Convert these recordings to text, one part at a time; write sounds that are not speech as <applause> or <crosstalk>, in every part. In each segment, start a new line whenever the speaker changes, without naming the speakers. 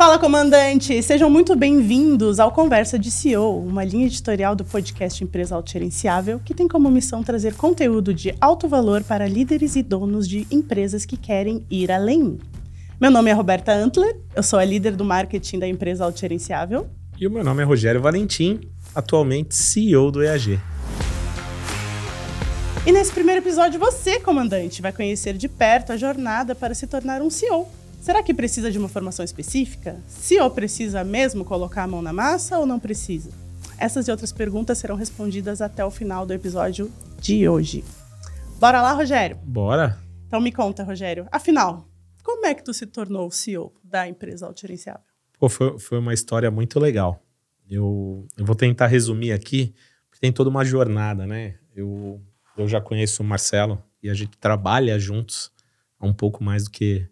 Fala, comandante! Sejam muito bem-vindos ao Conversa de CEO, uma linha editorial do podcast Empresa Autogerenciável, que tem como missão trazer conteúdo de alto valor para líderes e donos de empresas que querem ir além. Meu nome é Roberta Antler, eu sou a líder do marketing da empresa Autogerenciável.
E o meu nome é Rogério Valentim, atualmente CEO do EAG.
E nesse primeiro episódio, você, comandante, vai conhecer de perto a jornada para se tornar um CEO Será que precisa de uma formação específica? Se ou precisa mesmo colocar a mão na massa ou não precisa? Essas e outras perguntas serão respondidas até o final do episódio de hoje. Bora lá, Rogério?
Bora.
Então me conta, Rogério. Afinal, como é que tu se tornou o CEO da empresa Autogerenciável?
Pô, foi, foi uma história muito legal. Eu, eu vou tentar resumir aqui, porque tem toda uma jornada, né? Eu, eu já conheço o Marcelo e a gente trabalha juntos há um pouco mais do que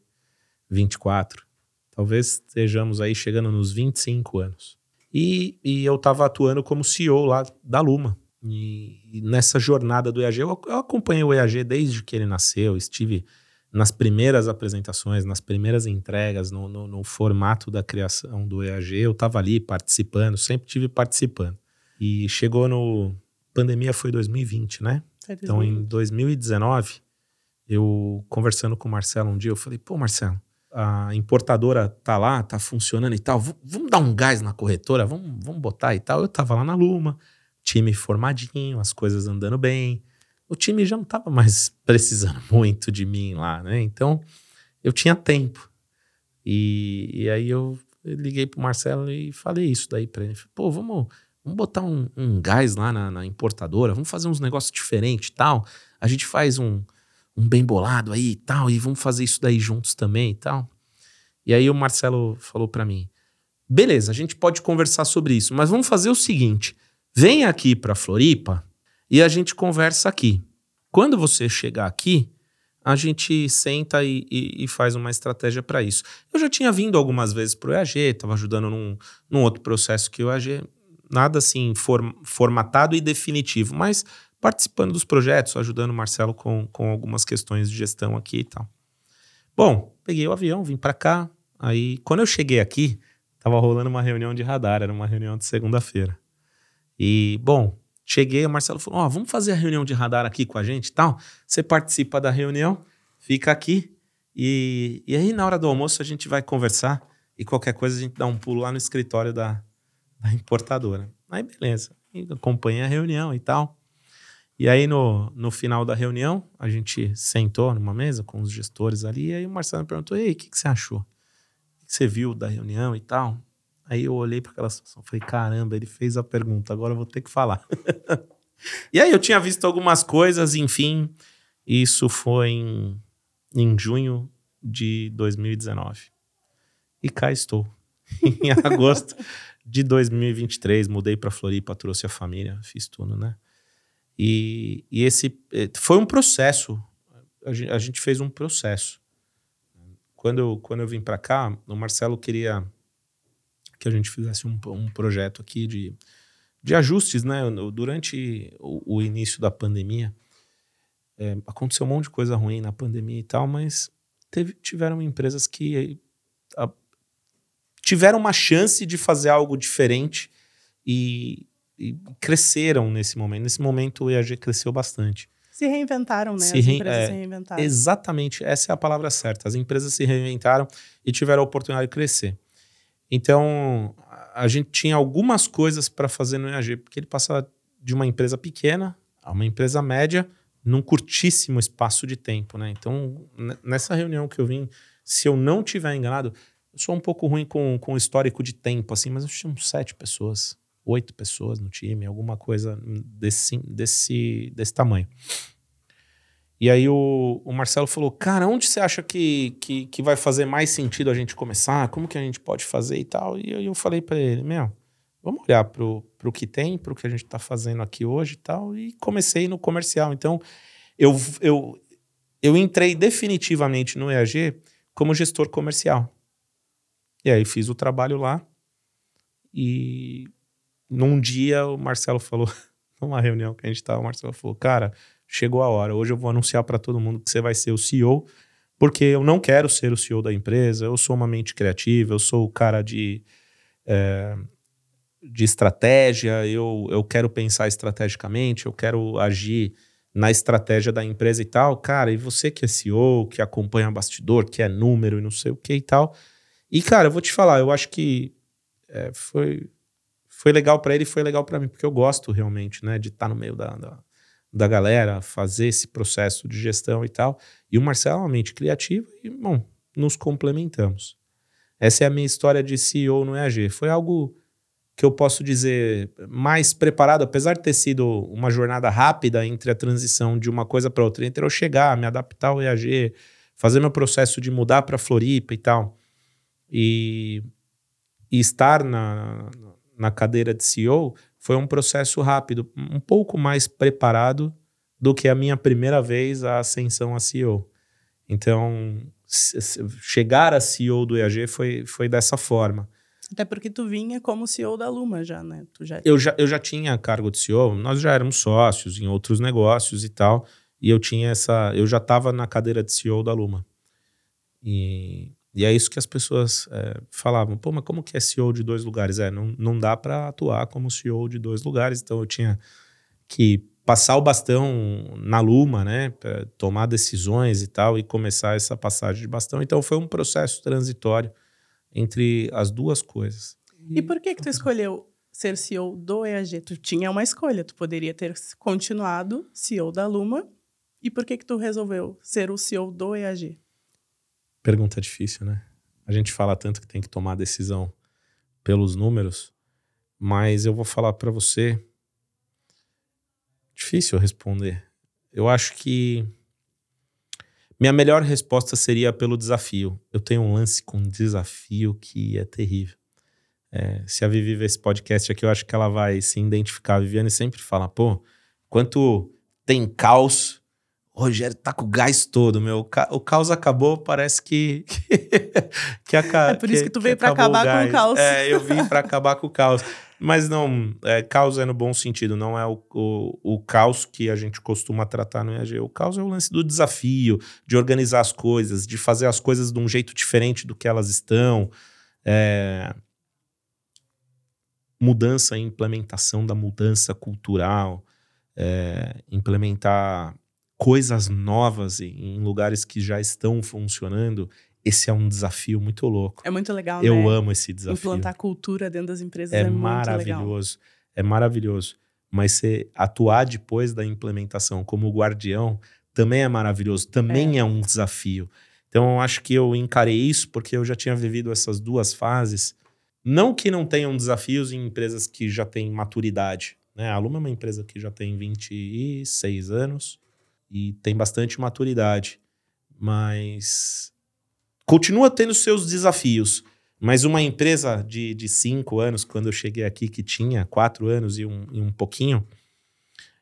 24. Talvez estejamos aí chegando nos 25 anos. E, e eu estava atuando como CEO lá da Luma. E, e, nessa jornada do EAG, eu, eu acompanhei o EAG desde que ele nasceu, estive nas primeiras apresentações, nas primeiras entregas, no, no, no formato da criação do EAG, eu estava ali participando, sempre tive participando. E chegou no. Pandemia foi 2020, né? É 2020. Então, em 2019, eu conversando com o Marcelo um dia, eu falei: pô, Marcelo, a importadora tá lá, tá funcionando e tal, vamos dar um gás na corretora, vamos, vamos botar e tal. Eu tava lá na Luma, time formadinho, as coisas andando bem. O time já não tava mais <laughs> precisando muito de mim lá, né? Então, eu tinha tempo. E, e aí eu liguei pro Marcelo e falei isso daí pra ele. Pô, vamos, vamos botar um, um gás lá na, na importadora, vamos fazer uns negócios diferentes e tal. A gente faz um um bem bolado aí e tal, e vamos fazer isso daí juntos também e tal. E aí o Marcelo falou para mim: beleza, a gente pode conversar sobre isso, mas vamos fazer o seguinte: vem aqui para Floripa e a gente conversa aqui. Quando você chegar aqui, a gente senta e, e, e faz uma estratégia para isso. Eu já tinha vindo algumas vezes para o EAG, estava ajudando num, num, outro processo que o EAG, nada assim form, formatado e definitivo, mas participando dos projetos, ajudando o Marcelo com, com algumas questões de gestão aqui e tal. Bom, peguei o avião, vim para cá. Aí, quando eu cheguei aqui, tava rolando uma reunião de radar, era uma reunião de segunda-feira. E, bom, cheguei, o Marcelo falou: Ó, oh, vamos fazer a reunião de radar aqui com a gente e tal. Você participa da reunião, fica aqui. E, e aí, na hora do almoço, a gente vai conversar. E qualquer coisa, a gente dá um pulo lá no escritório da, da importadora. Aí, beleza. Acompanhei a reunião e tal. E aí, no, no final da reunião, a gente sentou numa mesa com os gestores ali, e aí o Marcelo me perguntou: Ei, o que, que você achou? O que você viu da reunião e tal? Aí eu olhei para aquela situação falei: caramba, ele fez a pergunta, agora eu vou ter que falar. <laughs> e aí eu tinha visto algumas coisas, enfim, isso foi em, em junho de 2019. E cá estou. <laughs> em agosto de 2023, mudei para Floripa, trouxe a família, fiz tudo, né? E, e esse eh, foi um processo. A gente, a gente, fez um processo. Quando eu, quando eu vim para cá, o Marcelo queria que a gente fizesse um, um projeto aqui de, de ajustes, né? Durante o, o início da pandemia, é, aconteceu um monte de coisa ruim na pandemia e tal, mas teve, tiveram empresas que a, tiveram uma chance de fazer algo diferente e, e cresceram nesse momento. Nesse momento o EAG cresceu bastante.
Se reinventaram, né? Se As empresas é, se reinventaram.
Exatamente, essa é a palavra certa. As empresas se reinventaram e tiveram a oportunidade de crescer. Então, a gente tinha algumas coisas para fazer no EAG, porque ele passa de uma empresa pequena a uma empresa média num curtíssimo espaço de tempo, né? Então, nessa reunião que eu vim, se eu não tiver enganado, eu sou um pouco ruim com, com histórico de tempo, assim, mas eu tinha sete pessoas oito pessoas no time, alguma coisa desse, desse, desse tamanho. E aí o, o Marcelo falou, cara, onde você acha que, que, que vai fazer mais sentido a gente começar? Como que a gente pode fazer e tal? E aí eu falei para ele, meu, vamos olhar pro, pro que tem, pro que a gente está fazendo aqui hoje e tal. E comecei no comercial. Então, eu, eu, eu entrei definitivamente no EAG como gestor comercial. E aí fiz o trabalho lá e num dia o Marcelo falou, <laughs> numa reunião que a gente estava, o Marcelo falou: Cara, chegou a hora. Hoje eu vou anunciar para todo mundo que você vai ser o CEO porque eu não quero ser o CEO da empresa, eu sou uma mente criativa, eu sou o cara de, é, de estratégia, eu, eu quero pensar estrategicamente, eu quero agir na estratégia da empresa e tal. Cara, e você que é CEO, que acompanha bastidor, que é número e não sei o que e tal. E, cara, eu vou te falar, eu acho que é, foi, foi legal para ele e foi legal para mim, porque eu gosto realmente, né, de estar tá no meio da, da da galera fazer esse processo de gestão e tal. E o Marcelo é uma mente criativa e, bom, nos complementamos. Essa é a minha história de CEO no EAG. Foi algo que eu posso dizer mais preparado, apesar de ter sido uma jornada rápida entre a transição de uma coisa para outra, entre eu chegar, me adaptar ao EAG, fazer meu processo de mudar para Floripa e tal, e, e estar na, na cadeira de CEO, foi um processo rápido, um pouco mais preparado do que a minha primeira vez a ascensão a CEO. Então, chegar a CEO do EAG foi, foi dessa forma.
Até porque tu vinha como CEO da Luma já, né? Tu
já... Eu, já, eu já tinha cargo de CEO, nós já éramos sócios em outros negócios e tal, e eu tinha essa, eu já estava na cadeira de CEO da Luma. E e é isso que as pessoas é, falavam. Pô, mas como que é CEO de dois lugares? É, não, não dá para atuar como CEO de dois lugares. Então eu tinha que passar o bastão na Luma, né? Tomar decisões e tal, e começar essa passagem de bastão. Então foi um processo transitório entre as duas coisas.
E por que que tu escolheu ser CEO do EAG? Tu tinha uma escolha, tu poderia ter continuado CEO da Luma. E por que que tu resolveu ser o CEO do EAG?
Pergunta difícil, né? A gente fala tanto que tem que tomar decisão pelos números, mas eu vou falar para você. Difícil responder. Eu acho que minha melhor resposta seria pelo desafio. Eu tenho um lance com desafio que é terrível. É, se a Vivi ver esse podcast aqui, eu acho que ela vai se identificar. A Viviane sempre fala, pô, quanto tem caos, Rogério tá com o gás todo, meu. O caos acabou, parece que. <laughs>
que a, é por isso que, que tu veio para acabar o com o caos.
É, eu vim para <laughs> acabar com o caos. Mas não, é, caos é no bom sentido, não é o, o, o caos que a gente costuma tratar no EAG. O caos é o lance do desafio, de organizar as coisas, de fazer as coisas de um jeito diferente do que elas estão. É, mudança e implementação da mudança cultural, é, implementar coisas novas em lugares que já estão funcionando, esse é um desafio muito louco.
É muito legal,
Eu
né?
amo esse desafio.
Implantar cultura dentro das empresas é, é
maravilhoso. É maravilhoso. Mas você atuar depois da implementação como guardião também é maravilhoso, também é, é um desafio. Então, eu acho que eu encarei isso porque eu já tinha vivido essas duas fases. Não que não tenham desafios em empresas que já têm maturidade. Né? A Luma é uma empresa que já tem 26 anos e tem bastante maturidade, mas continua tendo seus desafios. Mas uma empresa de, de cinco anos, quando eu cheguei aqui, que tinha quatro anos e um, e um pouquinho,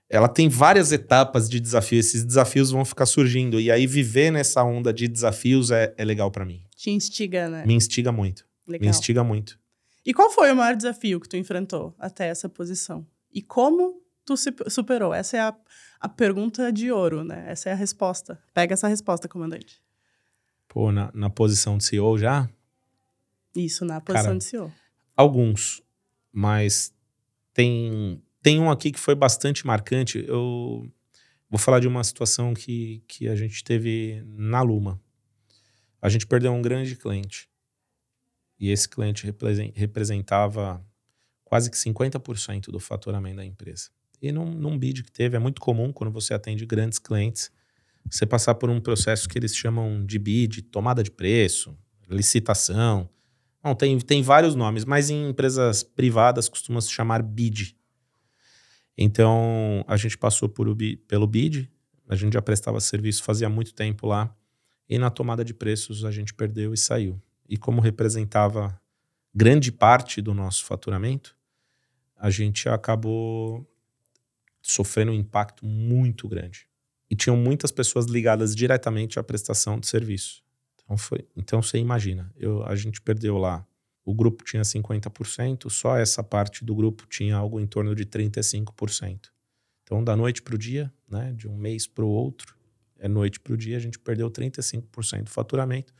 ela tem várias etapas de desafio. Esses desafios vão ficar surgindo. E aí, viver nessa onda de desafios é, é legal para mim.
Te instiga, né?
Me instiga muito. Legal. Me instiga muito.
E qual foi o maior desafio que tu enfrentou até essa posição? E como tu superou? Essa é a, a pergunta de ouro, né? Essa é a resposta. Pega essa resposta, comandante.
Pô, na, na posição de CEO já?
Isso, na posição Cara, de CEO.
Alguns, mas tem, tem um aqui que foi bastante marcante. Eu vou falar de uma situação que, que a gente teve na Luma. A gente perdeu um grande cliente. E esse cliente representava quase que 50% do faturamento da empresa. E num, num bid que teve, é muito comum quando você atende grandes clientes, você passar por um processo que eles chamam de bid, tomada de preço, licitação. Não, tem, tem vários nomes, mas em empresas privadas costuma se chamar bid. Então, a gente passou por pelo bid, a gente já prestava serviço fazia muito tempo lá, e na tomada de preços a gente perdeu e saiu. E como representava grande parte do nosso faturamento, a gente acabou sofrendo um impacto muito grande. E tinham muitas pessoas ligadas diretamente à prestação de serviço. Então, foi, então você imagina, eu, a gente perdeu lá. O grupo tinha 50%, só essa parte do grupo tinha algo em torno de 35%. Então, da noite para o dia, né, de um mês para o outro, é noite para o dia, a gente perdeu 35% do faturamento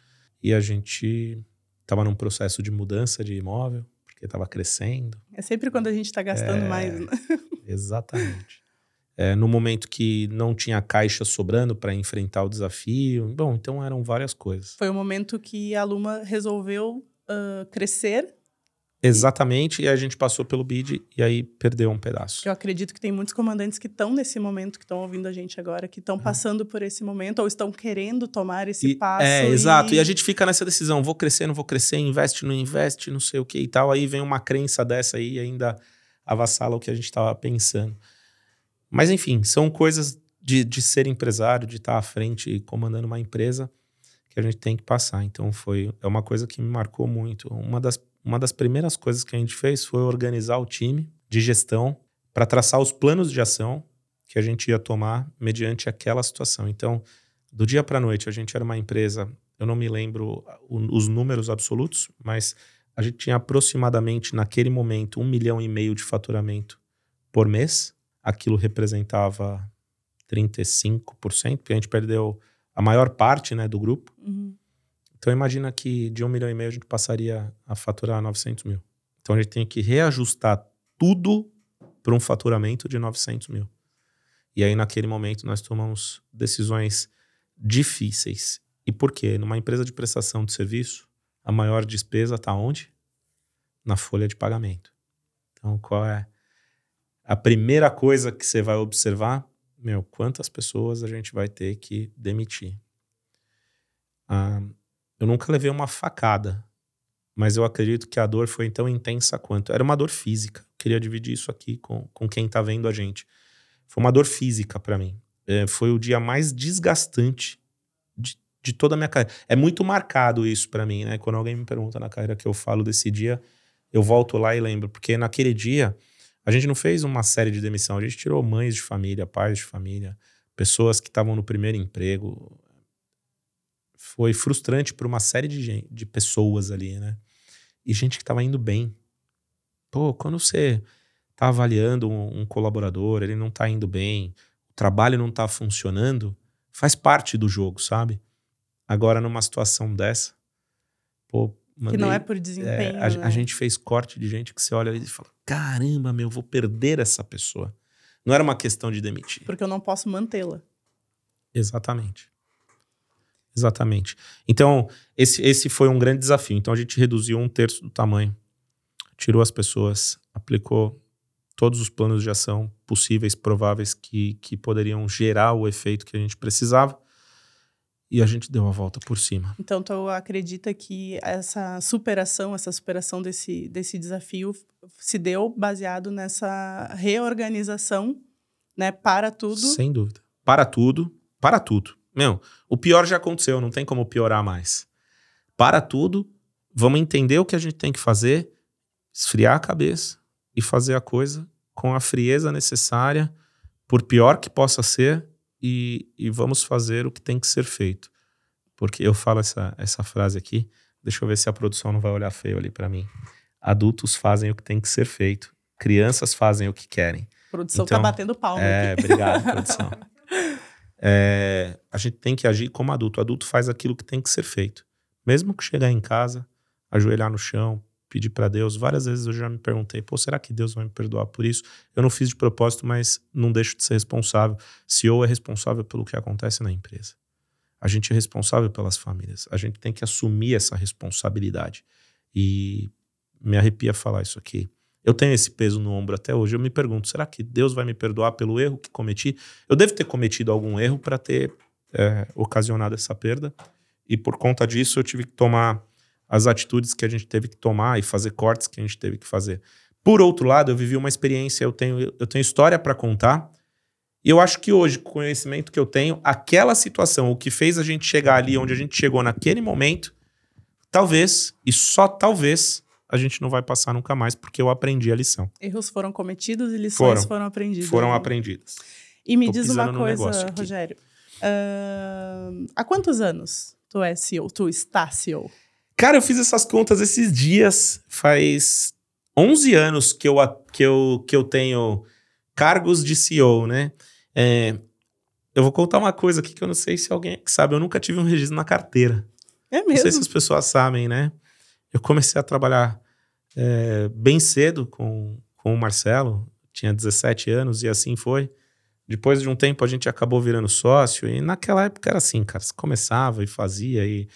e a gente estava num processo de mudança de imóvel, porque estava crescendo.
É sempre quando a gente está gastando é, mais, né?
Exatamente. É, no momento que não tinha caixa sobrando para enfrentar o desafio. Bom, então eram várias coisas.
Foi o momento que a Luma resolveu uh, crescer
Exatamente, e a gente passou pelo bid e aí perdeu um pedaço.
Eu acredito que tem muitos comandantes que estão nesse momento, que estão ouvindo a gente agora, que estão passando por esse momento ou estão querendo tomar esse
e,
passo.
É, e... exato. E a gente fica nessa decisão: vou crescer, não vou crescer, investe, não investe, não sei o que e tal. Aí vem uma crença dessa aí e ainda avassala o que a gente estava pensando. Mas enfim, são coisas de, de ser empresário, de estar à frente comandando uma empresa que a gente tem que passar. Então foi é uma coisa que me marcou muito. Uma das uma das primeiras coisas que a gente fez foi organizar o time de gestão para traçar os planos de ação que a gente ia tomar mediante aquela situação. Então, do dia para a noite, a gente era uma empresa, eu não me lembro os números absolutos, mas a gente tinha aproximadamente, naquele momento, um milhão e meio de faturamento por mês. Aquilo representava 35%, porque a gente perdeu a maior parte né, do grupo. Uhum. Então imagina que de um milhão e meio a gente passaria a faturar 900 mil. Então a gente tem que reajustar tudo para um faturamento de 900 mil. E aí naquele momento nós tomamos decisões difíceis. E por quê? Numa empresa de prestação de serviço, a maior despesa está onde? Na folha de pagamento. Então qual é a primeira coisa que você vai observar? Meu, quantas pessoas a gente vai ter que demitir? Ah, eu nunca levei uma facada, mas eu acredito que a dor foi tão intensa quanto. Era uma dor física. Queria dividir isso aqui com, com quem tá vendo a gente. Foi uma dor física para mim. É, foi o dia mais desgastante de, toda a minha carreira. É muito marcado isso para mim, né? Quando alguém me pergunta na carreira que eu falo desse dia, eu volto lá e lembro, porque naquele dia a gente não fez uma série de demissão, a gente tirou mães de família, pais de família, pessoas que estavam no primeiro emprego, foi frustrante para uma série de, gente, de pessoas ali, né? E gente que estava indo bem. Pô, quando você está avaliando um, um, colaborador, ele não está indo bem, o trabalho não está funcionando, faz parte do jogo, sabe? Agora, numa situação dessa, pô.
Mandei, que não é por desempenho. É,
a,
né?
a, gente fez corte de gente que você olha e fala: caramba, meu, vou perder essa pessoa. Não era uma questão de demitir.
Porque eu não posso mantê-la.
Exatamente. Exatamente. Então, esse, esse foi um grande desafio. Então, a gente reduziu um terço do tamanho, tirou as pessoas, aplicou todos os planos de ação possíveis, prováveis, que, que poderiam gerar o efeito que a gente precisava. E a gente deu a volta por cima.
Então, tu acredita que essa superação, essa superação desse, desse desafio se deu baseado nessa reorganização, né, para tudo?
Sem dúvida. Para tudo, para tudo. Meu, o pior já aconteceu, não tem como piorar mais. Para tudo, vamos entender o que a gente tem que fazer, esfriar a cabeça e fazer a coisa com a frieza necessária, por pior que possa ser, e, e vamos fazer o que tem que ser feito. Porque eu falo essa, essa frase aqui, deixa eu ver se a produção não vai olhar feio ali para mim. Adultos fazem o que tem que ser feito, crianças fazem o que querem.
A produção tá então, tá batendo palma.
É, aqui. obrigado, produção. <laughs> É, a gente tem que agir como adulto. O adulto faz aquilo que tem que ser feito. Mesmo que chegar em casa, ajoelhar no chão, pedir para Deus. Várias vezes eu já me perguntei: pô, será que Deus vai me perdoar por isso? Eu não fiz de propósito, mas não deixo de ser responsável. CEO é responsável pelo que acontece na empresa. A gente é responsável pelas famílias. A gente tem que assumir essa responsabilidade. E me arrepia falar isso aqui. Eu tenho esse peso no ombro até hoje. Eu me pergunto: será que Deus vai me perdoar pelo erro que cometi? Eu devo ter cometido algum erro para ter é, ocasionado essa perda. E por conta disso, eu tive que tomar as atitudes que a gente teve que tomar e fazer cortes que a gente teve que fazer. Por outro lado, eu vivi uma experiência, eu tenho, eu tenho história para contar. E eu acho que hoje, com o conhecimento que eu tenho, aquela situação, o que fez a gente chegar ali onde a gente chegou naquele momento, talvez, e só talvez, a gente não vai passar nunca mais, porque eu aprendi a lição.
Erros foram cometidos e lições foram, foram aprendidas.
Foram né? aprendidas.
E me Tô diz uma coisa, Rogério. Uh, há quantos anos tu é CEO? Tu está CEO?
Cara, eu fiz essas contas esses dias. Faz 11 anos que eu, que eu, que eu tenho cargos de CEO, né? É, eu vou contar uma coisa aqui que eu não sei se alguém sabe. Eu nunca tive um registro na carteira.
É mesmo?
Não sei se as pessoas sabem, né? Eu comecei a trabalhar é, bem cedo com, com o Marcelo, tinha 17 anos e assim foi. Depois de um tempo a gente acabou virando sócio e naquela época era assim, cara, você começava e fazia e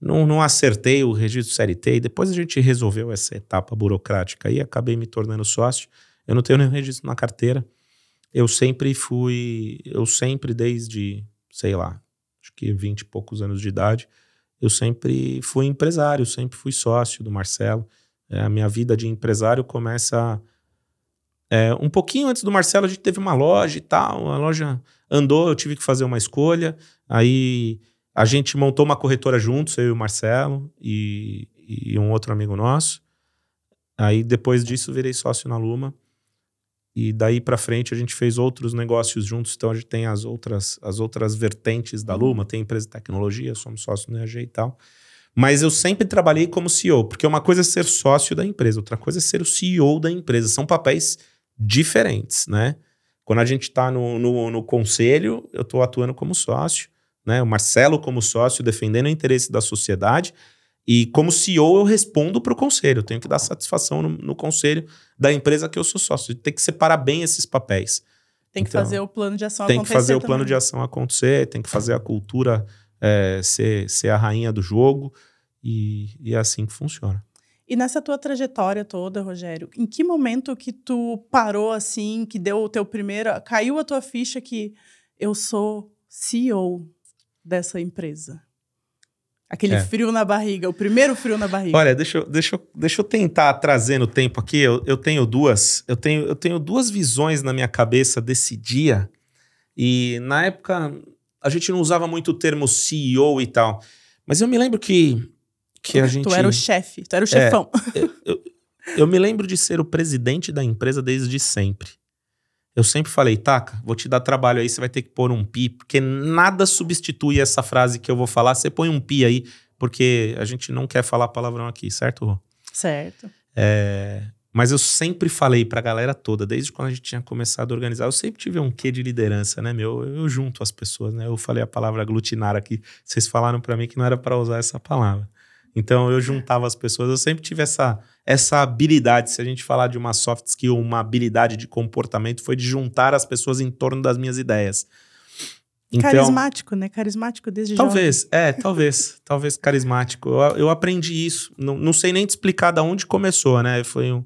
não, não acertei o registro CLT e depois a gente resolveu essa etapa burocrática e acabei me tornando sócio. Eu não tenho nenhum registro na carteira. Eu sempre fui, eu sempre desde, sei lá, acho que 20 e poucos anos de idade, eu sempre fui empresário, sempre fui sócio do Marcelo. É, a minha vida de empresário começa é, um pouquinho antes do Marcelo. A gente teve uma loja e tal, a loja andou, eu tive que fazer uma escolha. Aí a gente montou uma corretora juntos, eu e o Marcelo e, e um outro amigo nosso. Aí depois disso virei sócio na Luma. E daí para frente a gente fez outros negócios juntos, então a gente tem as outras, as outras vertentes da Luma, tem empresa de tecnologia, somos sócios no EAG e tal. Mas eu sempre trabalhei como CEO, porque uma coisa é ser sócio da empresa, outra coisa é ser o CEO da empresa. São papéis diferentes, né? Quando a gente está no, no, no, conselho, eu estou atuando como sócio, né? O Marcelo como sócio, defendendo o interesse da sociedade, e como CEO, eu respondo para o conselho. Eu tenho que dar satisfação no, no, conselho da empresa que eu sou sócio. Tem que separar bem esses papéis.
Tem que então, fazer o plano de ação
tem
acontecer.
Tem que fazer
também.
o plano de ação acontecer, tem que fazer a cultura é, ser, ser a rainha do jogo. E, e é assim que funciona.
E nessa tua trajetória toda, Rogério, em que momento que tu parou assim, que deu o teu primeiro. caiu a tua ficha que eu sou CEO dessa empresa? Aquele é. frio na barriga, o primeiro frio na barriga.
Olha, deixa eu, deixa deixa eu tentar trazer no tempo aqui. Eu, eu tenho duas, eu tenho, eu tenho duas visões na minha cabeça desse dia. E na época a gente não usava muito o termo CEO e tal. Mas eu me lembro que, que a gente.
Tu era o chefe, tu era o chefão.
É, eu, eu me lembro de ser o presidente da empresa desde sempre. Eu sempre falei, Taca, vou te dar trabalho aí, você vai ter que pôr um pi, porque nada substitui essa frase que eu vou falar. Você põe um pi aí, porque a gente não quer falar palavrão aqui, certo, Rô?
Certo.
É, mas eu sempre falei pra galera toda, desde quando a gente tinha começado a organizar, eu sempre tive um quê de liderança, né, meu? Eu, eu junto as pessoas, né? Eu falei a palavra aglutinar aqui, vocês falaram para mim que não era para usar essa palavra. Então eu juntava as pessoas, eu sempre tive essa, essa habilidade. Se a gente falar de uma soft skill, uma habilidade de comportamento, foi de juntar as pessoas em torno das minhas ideias.
Então, carismático, né? Carismático desde
Talvez, jovem. é, talvez. <laughs> talvez carismático. Eu, eu aprendi isso. Não, não sei nem te explicar de onde começou, né? Foi um.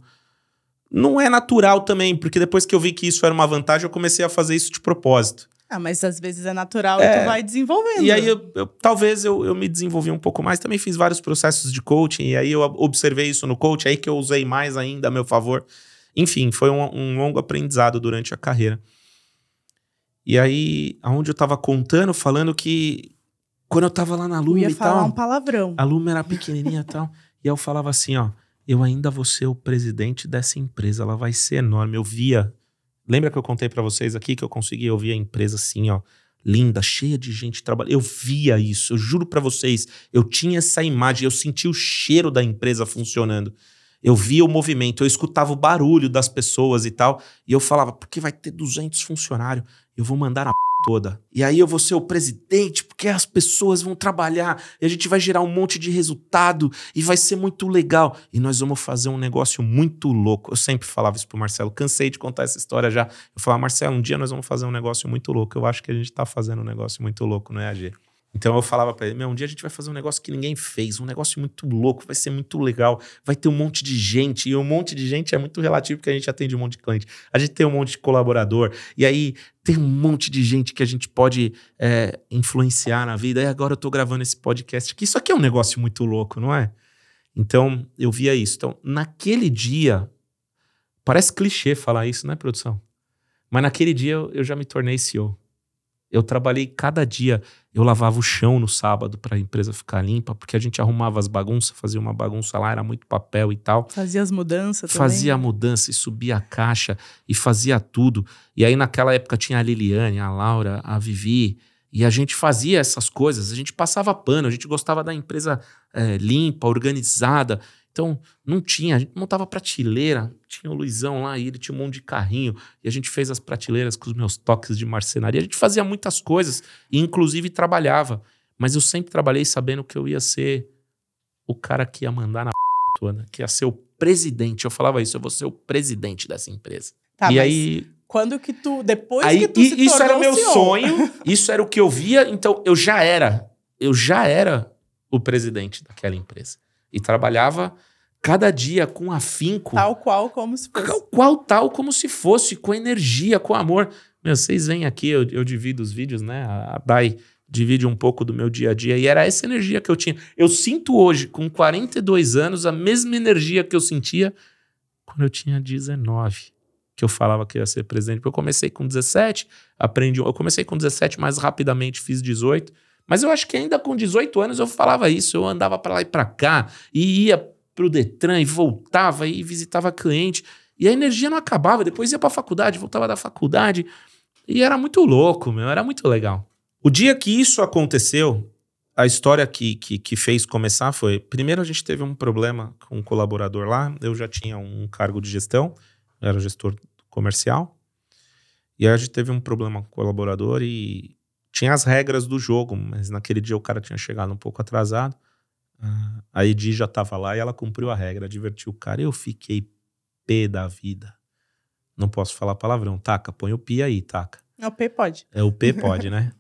Não é natural também, porque depois que eu vi que isso era uma vantagem, eu comecei a fazer isso de propósito.
Ah, mas às vezes é natural é, e tu vai desenvolvendo.
E aí, eu, eu, talvez eu, eu me desenvolvi um pouco mais. Também fiz vários processos de coaching, e aí eu observei isso no coach, aí que eu usei mais ainda a meu favor. Enfim, foi um, um longo aprendizado durante a carreira. E aí, aonde eu tava contando, falando que quando eu tava lá na Luma
ia
e
falar
tal,
um palavrão.
A Luma era pequenininha e tal. E eu falava assim, ó, eu ainda vou ser o presidente dessa empresa, ela vai ser enorme. Eu via Lembra que eu contei para vocês aqui que eu consegui ouvir a empresa assim, ó, linda, cheia de gente trabalhando. Eu via isso, eu juro para vocês, eu tinha essa imagem, eu sentia o cheiro da empresa funcionando. Eu via o movimento, eu escutava o barulho das pessoas e tal, e eu falava, porque vai ter 200 funcionários, eu vou mandar a toda. E aí eu vou ser o presidente, porque as pessoas vão trabalhar e a gente vai gerar um monte de resultado e vai ser muito legal. E nós vamos fazer um negócio muito louco. Eu sempre falava isso pro Marcelo, cansei de contar essa história já. Eu falava, Marcelo, um dia nós vamos fazer um negócio muito louco. Eu acho que a gente tá fazendo um negócio muito louco no EAG. Então eu falava para ele: Meu, um dia a gente vai fazer um negócio que ninguém fez, um negócio muito louco, vai ser muito legal, vai ter um monte de gente, e um monte de gente é muito relativo porque a gente atende um monte de cliente. A gente tem um monte de colaborador, e aí tem um monte de gente que a gente pode é, influenciar na vida. E agora eu tô gravando esse podcast aqui. Isso aqui é um negócio muito louco, não é? Então eu via isso. Então, naquele dia, parece clichê falar isso, né, produção? Mas naquele dia eu, eu já me tornei CEO. Eu trabalhei cada dia, eu lavava o chão no sábado para a empresa ficar limpa, porque a gente arrumava as bagunças, fazia uma bagunça lá, era muito papel e tal.
Fazia as mudanças
também. Fazia a mudança e subia a caixa e fazia tudo. E aí naquela época tinha a Liliane, a Laura, a Vivi, e a gente fazia essas coisas, a gente passava pano, a gente gostava da empresa é, limpa, organizada. Então, não tinha, a gente montava prateleira, tinha o Luizão lá e ele tinha um monte de carrinho, e a gente fez as prateleiras com os meus toques de marcenaria. A gente fazia muitas coisas, e inclusive trabalhava. Mas eu sempre trabalhei sabendo que eu ia ser o cara que ia mandar na <laughs> p toda, que ia ser o presidente. Eu falava isso, eu vou ser o presidente dessa empresa.
Tá,
e aí.
Quando que tu. Depois
Aí,
que tu
e-
se
isso era meu
CEO.
sonho, <laughs> isso era o que eu via, então eu já era, eu já era o presidente daquela empresa. E trabalhava cada dia com afinco,
Tal qual como se fosse.
qual, qual tal como se fosse, com energia, com amor. Meu, vocês vêm aqui, eu, eu divido os vídeos, né? A a Dai divide um pouco do meu dia a dia, e era essa energia que eu tinha. Eu sinto hoje, com 42 anos, a mesma energia que eu sentia quando eu tinha 19 que eu falava que ia ser presidente. Porque eu comecei com 17, aprendi. Eu comecei com 17, mais rapidamente fiz 18. Mas eu acho que ainda com 18 anos eu falava isso. Eu andava para lá e para cá, e ia pro Detran e voltava e visitava cliente. E a energia não acabava. Depois ia pra faculdade, voltava da faculdade. E era muito louco, meu. Era muito legal. O dia que isso aconteceu, a história que, que, que fez começar foi: primeiro a gente teve um problema com um colaborador lá. Eu já tinha um cargo de gestão, era gestor comercial. E aí a gente teve um problema com o colaborador e tinha as regras do jogo, mas naquele dia o cara tinha chegado um pouco atrasado. A Edi já tava lá e ela cumpriu a regra, divertiu o cara. Eu fiquei pé da vida. Não posso falar palavrão. Taca, põe o pi aí, taca.
O P pode.
É o P <laughs> pode, né?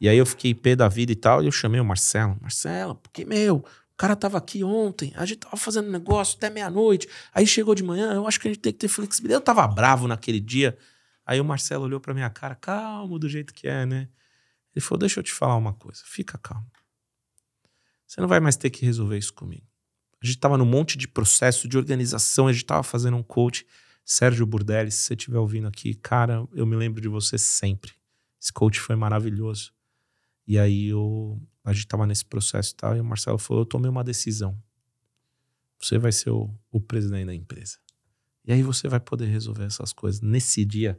E aí eu fiquei pé da vida e tal, e eu chamei o Marcelo. Marcelo, porque, meu, o cara tava aqui ontem, a gente tava fazendo negócio até meia-noite, aí chegou de manhã, eu acho que a gente tem que ter flexibilidade. Eu tava bravo naquele dia. Aí o Marcelo olhou pra minha cara, calmo do jeito que é, né? Ele falou, deixa eu te falar uma coisa, fica calmo. Você não vai mais ter que resolver isso comigo. A gente tava num monte de processo de organização, a gente tava fazendo um coach. Sérgio Burdelli, se você estiver ouvindo aqui, cara, eu me lembro de você sempre. Esse coach foi maravilhoso. E aí eu, a gente tava nesse processo e tal, e o Marcelo falou: Eu tomei uma decisão. Você vai ser o, o presidente da empresa. E aí você vai poder resolver essas coisas. Nesse dia,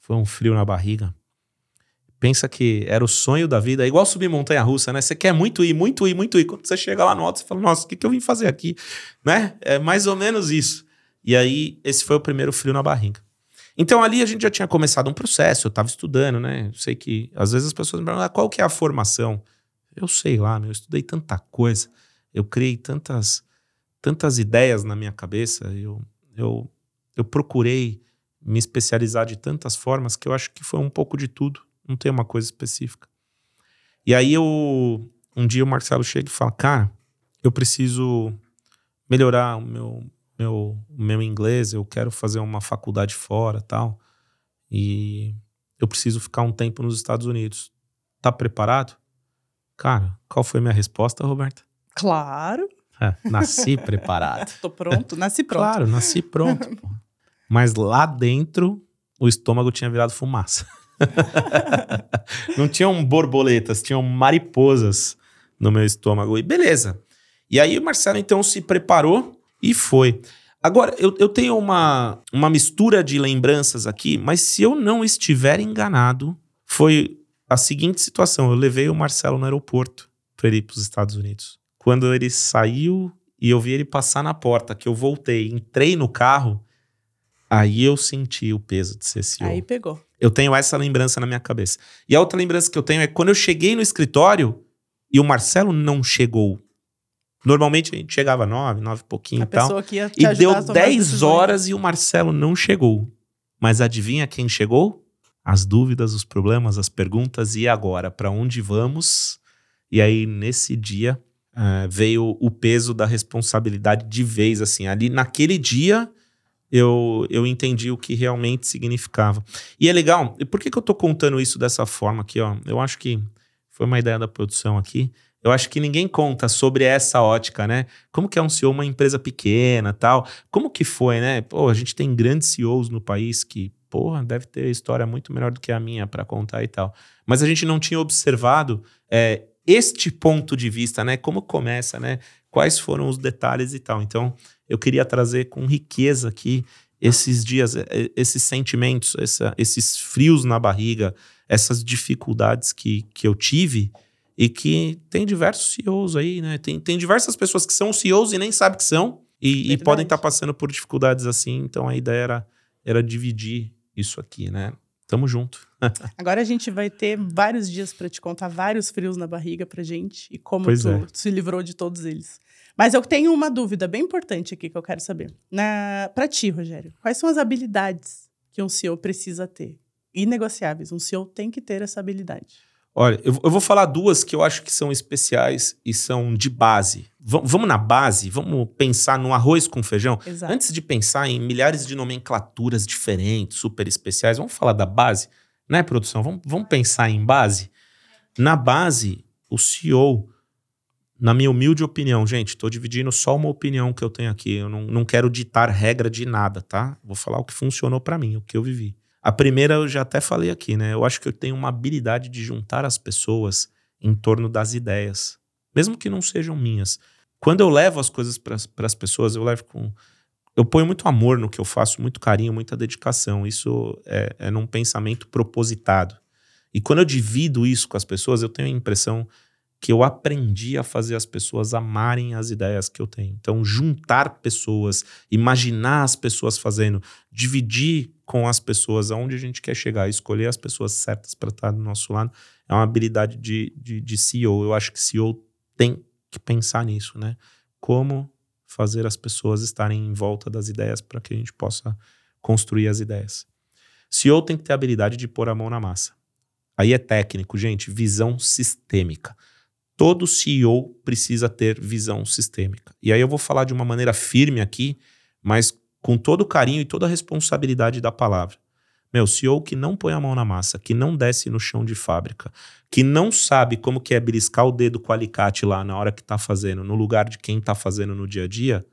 foi um frio na barriga. Pensa que era o sonho da vida, é igual subir montanha russa, né? Você quer muito ir, muito ir, muito ir. Quando você chega lá no alto, você fala: Nossa, o que, que eu vim fazer aqui? Né? É mais ou menos isso. E aí, esse foi o primeiro frio na barriga. Então ali a gente já tinha começado um processo, eu estava estudando, né? Eu sei que às vezes as pessoas me perguntam, ah, qual que é a formação? Eu sei lá, meu, eu estudei tanta coisa, eu criei tantas, tantas ideias na minha cabeça, eu, eu, eu procurei me especializar de tantas formas que eu acho que foi um pouco de tudo, não tem uma coisa específica. E aí eu, um dia o Marcelo chega e fala, cara, eu preciso melhorar o meu, meu, o meu inglês, eu quero fazer uma faculdade fora tal. E eu preciso ficar um tempo nos Estados Unidos. Tá preparado? Cara, qual foi a minha resposta, Roberta?
Claro.
É, nasci preparado. <laughs>
Tô pronto, nasci pronto.
Claro, nasci pronto. Mas lá dentro, o estômago tinha virado fumaça. <laughs> Não tinham borboletas, tinham mariposas no meu estômago. E beleza. E aí o Marcelo então se preparou e foi. Agora, eu, eu tenho uma, uma mistura de lembranças aqui, mas se eu não estiver enganado, foi a seguinte situação. Eu levei o Marcelo no aeroporto para ele ir para os Estados Unidos. Quando ele saiu e eu vi ele passar na porta, que eu voltei, entrei no carro, aí eu senti o peso de ser CEO.
Aí pegou.
Eu tenho essa lembrança na minha cabeça. E a outra lembrança que eu tenho é quando eu cheguei no escritório e o Marcelo não chegou. Normalmente a gente chegava nove, nove e pouquinho
A
e tal.
que ia te
E deu
a tomar as
10
decisões.
horas e o Marcelo não chegou. Mas adivinha quem chegou? As dúvidas, os problemas, as perguntas. E agora? Para onde vamos? E aí, nesse dia, eh, veio o peso da responsabilidade de vez. Assim, ali naquele dia, eu, eu entendi o que realmente significava. E é legal. Por que, que eu tô contando isso dessa forma aqui? Ó? Eu acho que foi uma ideia da produção aqui. Eu acho que ninguém conta sobre essa ótica, né? Como que é um CEO uma empresa pequena tal? Como que foi, né? Pô, a gente tem grandes CEOs no país que, porra, deve ter história muito melhor do que a minha para contar e tal. Mas a gente não tinha observado é, este ponto de vista, né? Como começa, né? Quais foram os detalhes e tal. Então, eu queria trazer com riqueza aqui esses dias, esses sentimentos, essa- esses frios na barriga, essas dificuldades que, que eu tive e que tem diversos CEOs aí, né? Tem, tem diversas pessoas que são CEOs e nem sabem que são e, e podem estar tá passando por dificuldades assim. Então a ideia era, era dividir isso aqui, né? Tamo junto. <laughs>
Agora a gente vai ter vários dias para te contar vários frios na barriga pra gente e como
Pois
tu
é.
se livrou de todos eles. Mas eu tenho uma dúvida bem importante aqui que eu quero saber. Na, para ti, Rogério, quais são as habilidades que um CEO precisa ter? Inegociáveis. Um CEO tem que ter essa habilidade.
Olha, eu, eu vou falar duas que eu acho que são especiais e são de base. V- vamos na base, vamos pensar no arroz com feijão.
Exato.
Antes de pensar em milhares de nomenclaturas diferentes, super especiais, vamos falar da base, né, produção? Vamos, vamos pensar em base? Na base, o CEO, na minha humilde opinião, gente, estou dividindo só uma opinião que eu tenho aqui. Eu não, não quero ditar regra de nada, tá? Vou falar o que funcionou para mim, o que eu vivi. A primeira eu já até falei aqui, né? Eu acho que eu tenho uma habilidade de juntar as pessoas em torno das ideias, mesmo que não sejam minhas. Quando eu levo as coisas para as pessoas, eu levo com. Eu ponho muito amor no que eu faço, muito carinho, muita dedicação. Isso é, é num pensamento propositado. E quando eu divido isso com as pessoas, eu tenho a impressão que eu aprendi a fazer as pessoas amarem as ideias que eu tenho. Então, juntar pessoas, imaginar as pessoas fazendo, dividir com as pessoas aonde a gente quer chegar, escolher as pessoas certas para estar do nosso lado, é uma habilidade de, de, de CEO. Eu acho que CEO tem que pensar nisso, né? Como fazer as pessoas estarem em volta das ideias para que a gente possa construir as ideias. CEO tem que ter a habilidade de pôr a mão na massa. Aí é técnico, gente, visão sistêmica. Todo CEO precisa ter visão sistêmica. E aí eu vou falar de uma maneira firme aqui, mas com todo o carinho e toda a responsabilidade da palavra. Meu, CEO que não põe a mão na massa, que não desce no chão de fábrica, que não sabe como que é beliscar o dedo com o alicate lá na hora que tá fazendo, no lugar de quem tá fazendo no dia a dia,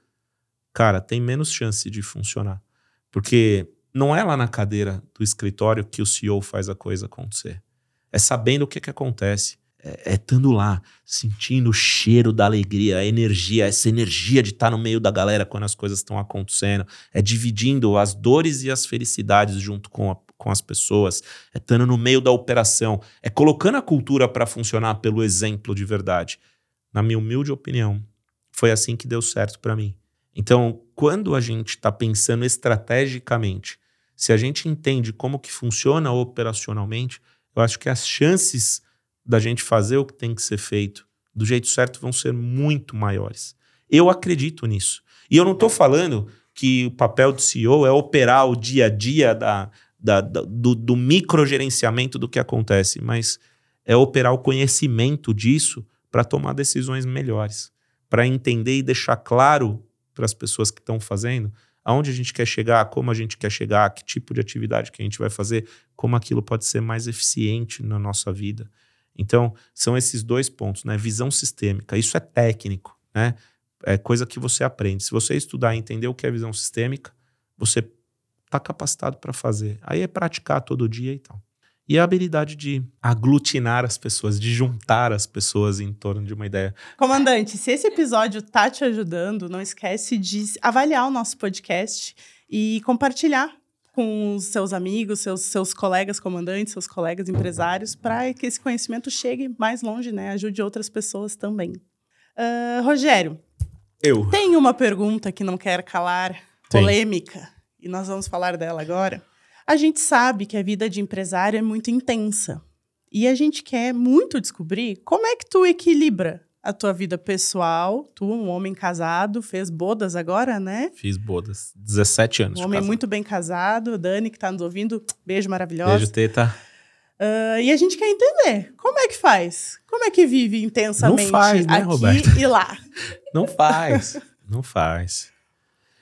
cara, tem menos chance de funcionar. Porque não é lá na cadeira do escritório que o CEO faz a coisa acontecer. É sabendo o que, que acontece. É, é estando lá, sentindo o cheiro da alegria, a energia, essa energia de estar no meio da galera quando as coisas estão acontecendo. É dividindo as dores e as felicidades junto com, a- com as pessoas. É estando no meio da operação. É colocando a cultura para funcionar pelo exemplo de verdade. Na minha humilde opinião, foi assim que deu certo para mim. Então, quando a gente está pensando estrategicamente, se a gente entende como que funciona operacionalmente, eu acho que as chances da gente fazer o que tem que ser feito do jeito certo vão ser muito maiores. Eu acredito nisso. E eu não estou falando que o papel do CEO é operar o dia a dia da, da- da- do, do microgerenciamento do que acontece, mas é operar o conhecimento disso para tomar decisões melhores, para entender e deixar claro para as pessoas que estão fazendo aonde a gente quer chegar, como a gente quer chegar, que tipo de atividade que a gente vai fazer, como aquilo pode ser mais eficiente na nossa vida. Então, são esses dois pontos, né? Visão sistêmica. Isso é técnico, né? É coisa que você aprende. Se você estudar e entender o que é visão sistêmica, você está capacitado para fazer. Aí é praticar todo dia e tal. E a habilidade de aglutinar as pessoas, de juntar as pessoas em torno de uma ideia.
Comandante, se esse episódio tá te ajudando, não esquece de avaliar o nosso podcast e compartilhar com os seus amigos, seus, seus colegas comandantes, seus colegas empresários, para que esse conhecimento chegue mais longe, né? Ajude outras pessoas também. Ah, Rogério,
Eu.
tem uma pergunta que não quer calar, polêmica, e nós vamos falar dela agora. A gente sabe que a vida de empresário é muito intensa. E a gente quer muito descobrir como é que tu equilibra a tua vida pessoal. Tu, um homem casado, fez bodas agora, né?
Fiz bodas. 17 anos.
Um homem
casado.
muito bem casado. Dani, que tá nos ouvindo, beijo maravilhosa.
Beijo, teta.
Ah, e a gente quer entender como é que faz? Como é que vive intensamente
Não faz, né,
aqui
Roberto?
e lá? <laughs>
Não faz. não faz.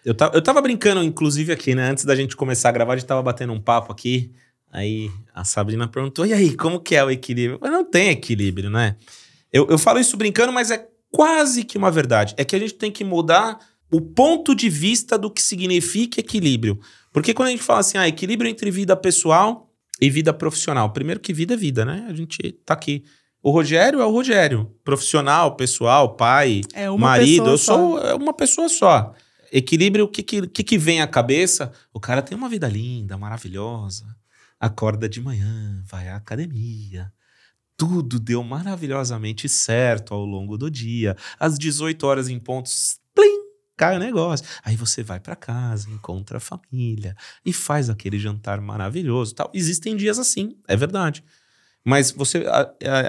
Eu tava, eu tava brincando, inclusive, aqui, né? Antes da gente começar a gravar, a gente tava batendo um papo aqui. Aí a Sabrina perguntou: e aí, como que é o equilíbrio? Mas não tem equilíbrio, né? Eu, eu falo isso brincando, mas é quase que uma verdade. É que a gente tem que mudar o ponto de vista do que significa equilíbrio. Porque quando a gente fala assim, ah, equilíbrio entre vida pessoal e vida profissional. Primeiro que vida é vida, né? A gente tá aqui. O Rogério é o Rogério. Profissional, pessoal, pai,
É
marido. Eu
só.
sou é uma pessoa só. Equilíbrio, o que, que que vem à cabeça? O cara tem uma vida linda, maravilhosa. Acorda de manhã, vai à academia, tudo deu maravilhosamente certo ao longo do dia. Às 18 horas em pontos, plim, cai o negócio. Aí você vai para casa, encontra a família e faz aquele jantar maravilhoso, tal. Existem dias assim, é verdade. Mas você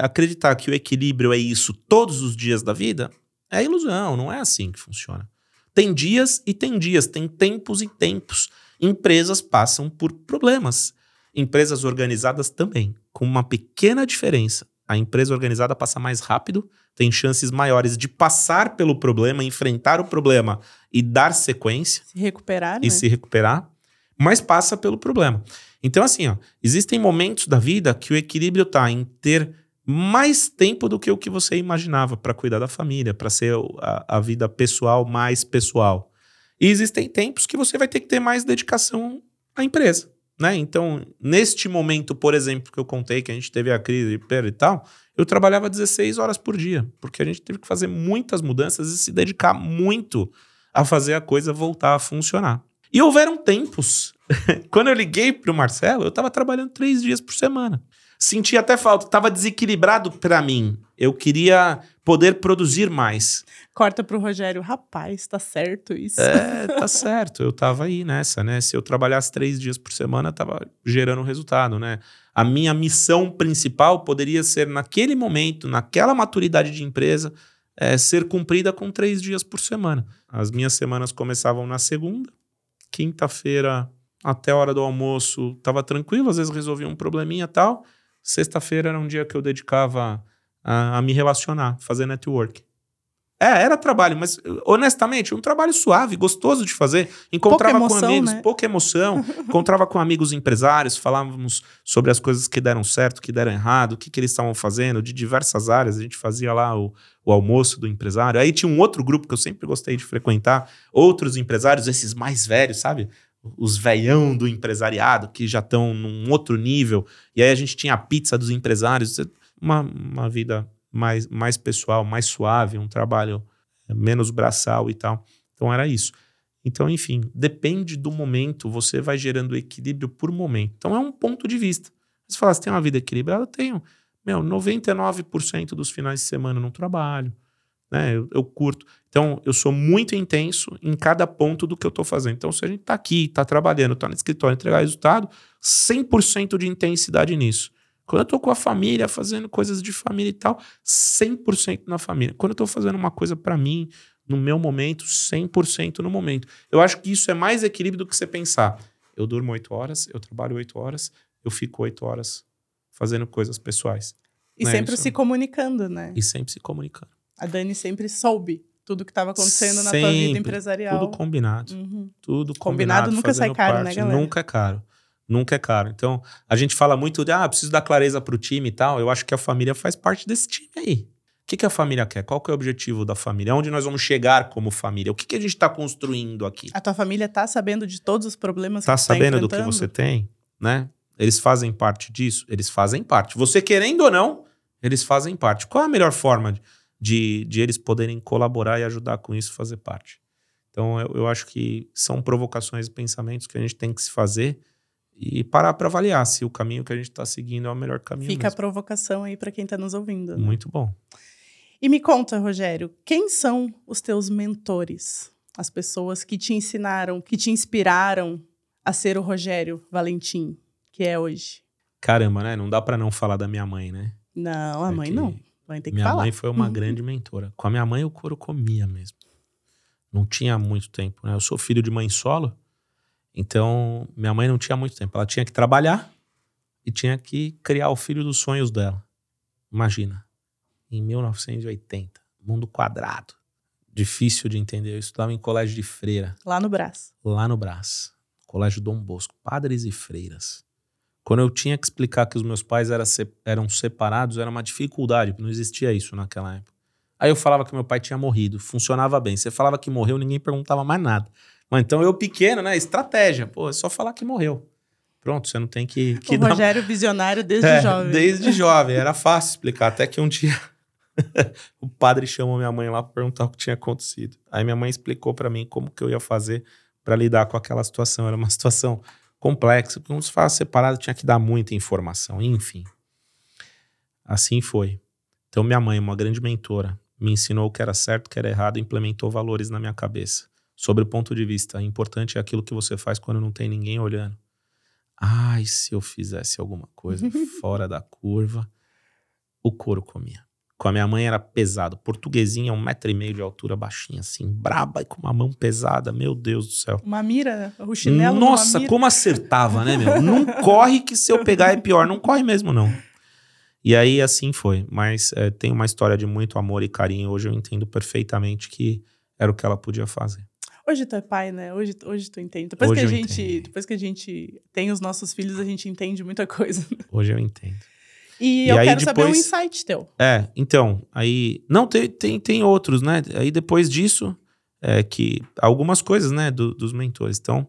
acreditar que o equilíbrio é isso todos os dias da vida é ilusão, não é assim que funciona. Tem dias e tem dias, tem tempos e tempos. Empresas passam por problemas. Empresas organizadas também, com uma pequena diferença. A empresa organizada passa mais rápido, tem chances maiores de passar pelo problema, enfrentar o problema e dar sequência.
Se recuperar.
E
né?
se recuperar, mas passa pelo problema. Então, assim, ó, existem momentos da vida que o equilíbrio está em ter mais tempo do que o que você imaginava para cuidar da família, para ser a, a, vida pessoal mais pessoal. E existem tempos que você vai ter que ter mais dedicação à empresa. Né? Então, neste momento, por exemplo, que eu contei que a gente teve a crise e tal, eu trabalhava 16 horas por dia, porque a gente teve que fazer muitas mudanças e se dedicar muito a fazer a coisa voltar a funcionar. E houveram tempos. <laughs> Quando eu liguei para o Marcelo, eu estava trabalhando três dias por semana. Senti até falta, estava desequilibrado para mim. Eu queria poder produzir mais.
Corta pro Rogério, rapaz, tá certo isso.
É, <laughs> tá certo. Eu tava aí nessa, né? Se eu trabalhasse três dias por semana, tava gerando resultado, né? A minha missão principal poderia ser, naquele momento, naquela maturidade de empresa, é, ser cumprida com três dias por semana. As minhas semanas começavam na segunda, quinta-feira até a hora do almoço tava tranquilo, às vezes resolvia um probleminha e tal. Sexta-feira era um dia que eu dedicava a, a, me relacionar, fazer network. É, era trabalho, mas honestamente, um trabalho suave, gostoso de fazer. Encontrava emoção, com amigos, né? pouca emoção. <laughs> encontrava com amigos empresários, falávamos sobre as coisas que deram certo, que deram errado, o que, que eles estavam fazendo, de diversas áreas. A gente fazia lá o, o almoço do empresário. Aí tinha um outro grupo que eu sempre gostei de frequentar, outros empresários, esses mais velhos, sabe? os veião do empresariado que já estão num outro nível. E aí a gente tinha a pizza dos empresários, uma, uma vida mais, mais pessoal, mais suave, um trabalho é, menos braçal e tal. Então era isso. Então, enfim, depende do momento, você vai gerando equilíbrio por momento. Então é um ponto de vista. Você fala, você tem uma vida equilibrada? Eu tenho. Meu, 99% dos finais de semana no trabalho né? Eu, eu, curto. Então, eu sou muito intenso em cada ponto do que eu estou fazendo. Então, se a gente está aqui, está trabalhando, está no escritório, entregar resultado, 100% de intensidade nisso. Quando eu estou com a família, fazendo coisas de família e tal, 100% na família. Quando eu estou fazendo uma coisa para mim, no meu momento, 100% no momento. Eu acho que isso é mais equilíbrio do que você pensar. Eu durmo 8 horas, eu trabalho 8 horas, eu fico 8 horas fazendo coisas pessoais.
E né? sempre isso... se comunicando, né?
E sempre se comunicando.
A Dani sempre soube tudo que estava acontecendo sempre, na tua vida empresarial.
Tudo combinado. Uhum. Tudo combinado.
Combinado nunca sai caro, parte. né, galera?
Nunca é caro. Nunca é caro. Então, a gente fala muito de, ah, preciso dar clareza pro time e tal. Eu acho que a família faz parte desse time aí. O que, que a família quer? Qual que é o objetivo da família? Onde nós vamos chegar como família? O que, que a gente está construindo aqui?
A tua família está sabendo de todos os problemas
tá
que
você tá sabendo do que você tem, né? Eles fazem parte disso? Eles fazem parte. Você querendo ou não, eles fazem parte. Qual é a melhor forma de de, de eles poderem colaborar e ajudar com isso, fazer parte. Então, eu, eu acho que são provocações e pensamentos que a gente tem que se fazer e parar para avaliar se o caminho que a gente está seguindo é o melhor caminho.
Fica mesmo. a provocação aí para quem está nos ouvindo.
Né? Muito bom.
E me conta, Rogério, quem são os teus mentores? As pessoas que te ensinaram, que te inspiraram a ser o Rogério Valentim, que é hoje?
Caramba, né? Não dá para não falar da minha mãe, né?
Não, a mãe não. Vai ter que
minha
falar.
mãe foi uma uhum. grande mentora. Com a minha mãe, o couro comia mesmo. Não tinha muito tempo, né? Eu sou filho de mãe solo, então minha mãe não tinha muito tempo. Ela tinha que trabalhar e tinha que criar o filho dos sonhos dela. Imagina, em 1980, mundo quadrado. Difícil de entender. Eu estudava em colégio de freira.
Lá no Brás.
Lá no Brás. Colégio Dom Bosco. Padres e freiras. Quando eu tinha que explicar que os meus pais era, eram separados, era uma dificuldade, não existia isso naquela época. Aí eu falava que meu pai tinha morrido, funcionava bem. Você falava que morreu, ninguém perguntava mais nada. Mas então eu pequeno, né? Estratégia. Pô, é só falar que morreu. Pronto, você não tem que. que
o dar... Rogério visionário desde <laughs> é, jovem.
Desde jovem, era fácil explicar. Até que um dia <laughs> o padre chamou minha mãe lá para perguntar o que tinha acontecido. Aí minha mãe explicou para mim como que eu ia fazer para lidar com aquela situação. Era uma situação complexo. Quando se fala separado, tinha que dar muita informação, enfim. Assim foi. Então, minha mãe, uma grande mentora, me ensinou o que era certo, o que era errado, e implementou valores na minha cabeça. Sobre o ponto de vista, importante é aquilo que você faz quando não tem ninguém olhando. Ai, se eu fizesse alguma coisa <laughs> fora da curva, o couro comia. Com a minha mãe era pesado. Portuguesinha, um metro e meio de altura, baixinha, assim, braba e com uma mão pesada. Meu Deus do céu.
Uma mira, o chinelo.
Nossa, como acertava, né, meu? <laughs> Não corre que se eu pegar é pior. Não corre mesmo, não. E aí, assim foi. Mas é, tem uma história de muito amor e carinho. Hoje eu entendo perfeitamente que era o que ela podia fazer.
Hoje tu é pai, né? Hoje, hoje tu entende. Depois hoje que a gente, entendo. depois que a gente tem os nossos filhos, a gente entende muita coisa.
Hoje eu entendo.
E, e eu quero depois, saber um insight teu.
É, então, aí. Não, tem, tem, tem outros, né? Aí depois disso, é que. Algumas coisas, né, do, dos mentores. Então,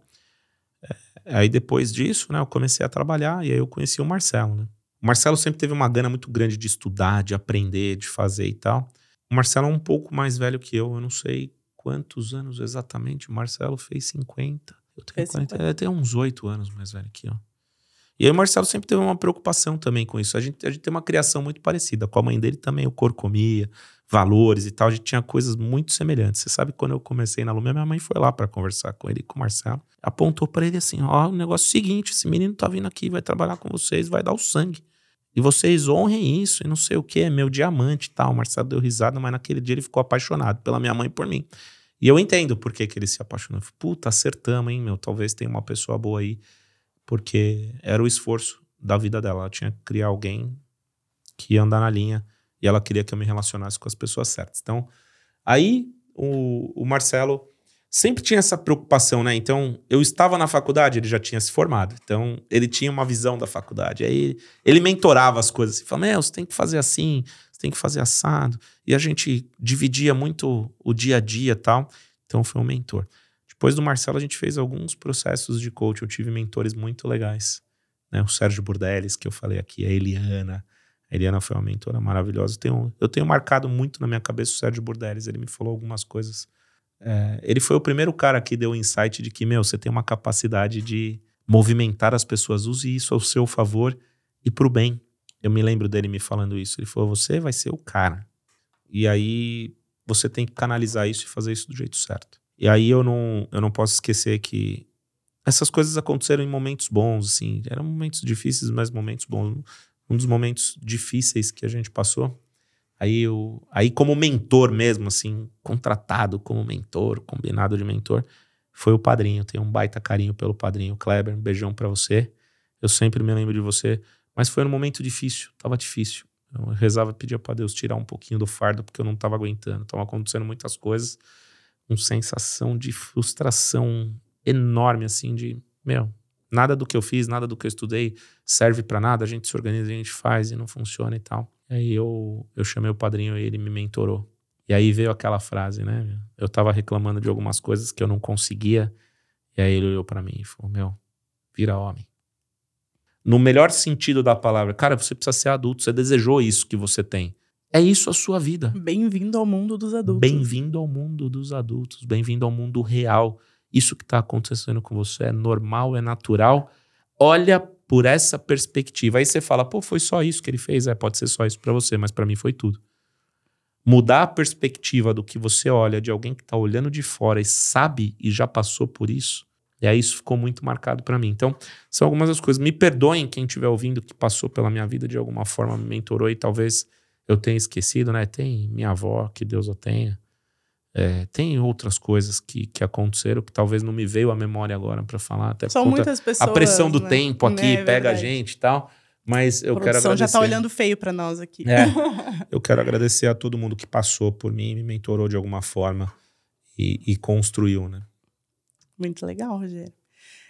é, aí depois disso, né, eu comecei a trabalhar e aí eu conheci o Marcelo, né? O Marcelo sempre teve uma gana muito grande de estudar, de aprender, de fazer e tal. O Marcelo é um pouco mais velho que eu, eu não sei quantos anos exatamente? O Marcelo fez 50. Eu tenho fez 40. 50. É, tem uns 8 anos mais velho que eu. E aí o Marcelo sempre teve uma preocupação também com isso. A gente, a gente tem uma criação muito parecida. Com a mãe dele também o cor comia, valores e tal. A gente tinha coisas muito semelhantes. Você sabe quando eu comecei na Lumia, minha mãe foi lá para conversar com ele e com o Marcelo. Apontou para ele assim: ó, o negócio é o seguinte: esse menino tá vindo aqui, vai trabalhar com vocês, vai dar o sangue. E vocês honrem isso, e não sei o que, é meu diamante e tal. O Marcelo deu risada, mas naquele dia ele ficou apaixonado pela minha mãe e por mim. E eu entendo por que, que ele se apaixonou. Puta, acertamos, hein, meu? Talvez tenha uma pessoa boa aí. Porque era o esforço da vida dela. Ela tinha que criar alguém que ia andar na linha. E ela queria que eu me relacionasse com as pessoas certas. Então, aí o, o Marcelo sempre tinha essa preocupação, né? Então, eu estava na faculdade, ele já tinha se formado. Então, ele tinha uma visão da faculdade. Aí, ele mentorava as coisas. Ele falava, meu, você tem que fazer assim, tem que fazer assado. E a gente dividia muito o dia a dia tal. Então foi um mentor. Depois do Marcelo, a gente fez alguns processos de coach. Eu tive mentores muito legais. Né? O Sérgio Burdeles, que eu falei aqui, a Eliana. A Eliana foi uma mentora maravilhosa. Eu tenho, eu tenho marcado muito na minha cabeça o Sérgio Burdeles. Ele me falou algumas coisas. É, ele foi o primeiro cara que deu o insight de que, meu, você tem uma capacidade de movimentar as pessoas. Use isso ao seu favor e para o bem. Eu me lembro dele me falando isso. Ele falou: você vai ser o cara. E aí você tem que canalizar isso e fazer isso do jeito certo. E aí eu não, eu não posso esquecer que essas coisas aconteceram em momentos bons, assim. Eram momentos difíceis, mas momentos bons. Um dos momentos difíceis que a gente passou. Aí eu, aí como mentor mesmo, assim, contratado como mentor, combinado de mentor, foi o padrinho. Tenho um baita carinho pelo padrinho Kleber. Um beijão para você. Eu sempre me lembro de você mas foi um momento difícil, tava difícil. Eu rezava, pedia para Deus tirar um pouquinho do fardo, porque eu não tava aguentando. Estavam acontecendo muitas coisas, uma sensação de frustração enorme, assim, de, meu, nada do que eu fiz, nada do que eu estudei serve para nada, a gente se organiza, a gente faz e não funciona e tal. E aí eu, eu chamei o padrinho e ele me mentorou. E aí veio aquela frase, né? Eu tava reclamando de algumas coisas que eu não conseguia, e aí ele olhou para mim e falou: Meu, vira homem no melhor sentido da palavra. Cara, você precisa ser adulto, você desejou isso que você tem. É isso a sua vida.
Bem-vindo ao mundo dos adultos.
Bem-vindo ao mundo dos adultos, bem-vindo ao mundo real. Isso que está acontecendo com você é normal, é natural. Olha por essa perspectiva. Aí você fala, pô, foi só isso que ele fez? É, pode ser só isso para você, mas para mim foi tudo. Mudar a perspectiva do que você olha de alguém que está olhando de fora e sabe e já passou por isso, e aí isso ficou muito marcado para mim. Então, são algumas das coisas. Me perdoem quem estiver ouvindo que passou pela minha vida de alguma forma, me mentorou e talvez eu tenha esquecido, né? Tem minha avó, que Deus a tenha. É, tem outras coisas que, que aconteceram que talvez não me veio à memória agora para falar. Até
São muitas pessoas.
A pressão do né? tempo aqui é, pega a gente e tal. Mas eu quero agradecer.
já tá olhando feio para nós aqui.
É, <laughs> eu quero agradecer a todo mundo que passou por mim, me mentorou de alguma forma e, e construiu, né?
Muito legal, Rogério.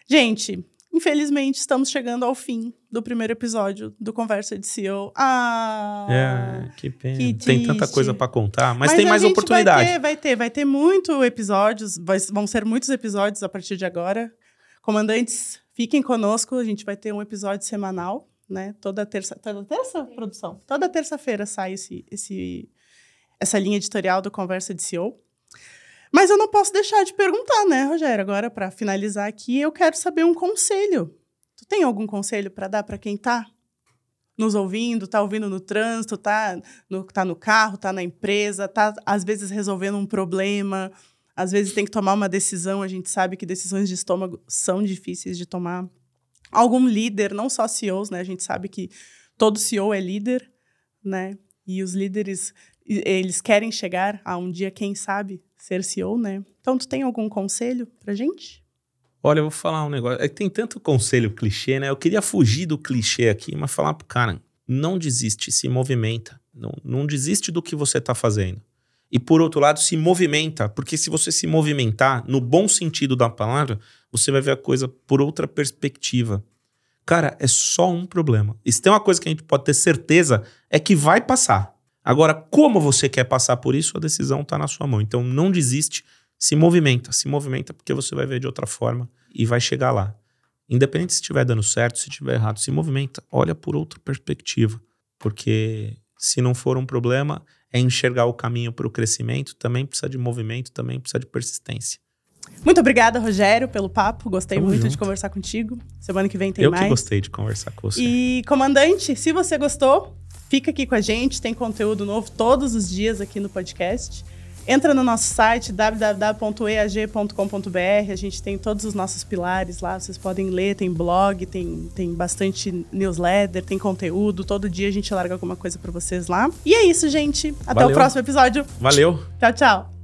Gente, infelizmente estamos chegando ao fim do primeiro episódio do Conversa de CEO. Ah!
É, que pena. Que tem tanta coisa para contar, mas, mas tem mais oportunidade.
Vai ter, vai ter, vai ter muito episódios, vai, vão ser muitos episódios a partir de agora. Comandantes, fiquem conosco, a gente vai ter um episódio semanal, né? Toda terça, toda terça produção. Toda terça-feira sai esse, esse essa linha editorial do Conversa de CEO. Mas eu não posso deixar de perguntar, né, Rogério? Agora, para finalizar aqui, eu quero saber um conselho. Tu tem algum conselho para dar para quem está nos ouvindo, está ouvindo no trânsito, está no, tá no carro, está na empresa, está às vezes resolvendo um problema, às vezes tem que tomar uma decisão. A gente sabe que decisões de estômago são difíceis de tomar. Algum líder, não só CEOs, né? A gente sabe que todo CEO é líder, né? E os líderes, eles querem chegar a um dia, quem sabe, ser CEO, né? Então, tu tem algum conselho pra gente?
Olha, eu vou falar um negócio. É que tem tanto conselho clichê, né? Eu queria fugir do clichê aqui, mas falar pro cara: não desiste, se movimenta. Não, não desiste do que você tá fazendo. E por outro lado, se movimenta, porque se você se movimentar, no bom sentido da palavra, você vai ver a coisa por outra perspectiva. Cara, é só um problema. E se tem uma coisa que a gente pode ter certeza, é que vai passar. Agora, como você quer passar por isso, a decisão está na sua mão. Então, não desiste, se movimenta. Se movimenta porque você vai ver de outra forma e vai chegar lá. Independente se estiver dando certo, se estiver errado, se movimenta. Olha por outra perspectiva. Porque se não for um problema, é enxergar o caminho para o crescimento. Também precisa de movimento, também precisa de persistência.
Muito obrigada, Rogério, pelo papo. Gostei Tamo muito junto. de conversar contigo. Semana que vem tem
Eu
mais. Eu
que gostei de conversar com você.
E, comandante, se você gostou, fica aqui com a gente. Tem conteúdo novo todos os dias aqui no podcast. Entra no nosso site www.eag.com.br. A gente tem todos os nossos pilares lá. Vocês podem ler, tem blog, tem, tem bastante newsletter, tem conteúdo. Todo dia a gente larga alguma coisa para vocês lá. E é isso, gente. Até Valeu. o próximo episódio.
Valeu.
Tchau, tchau.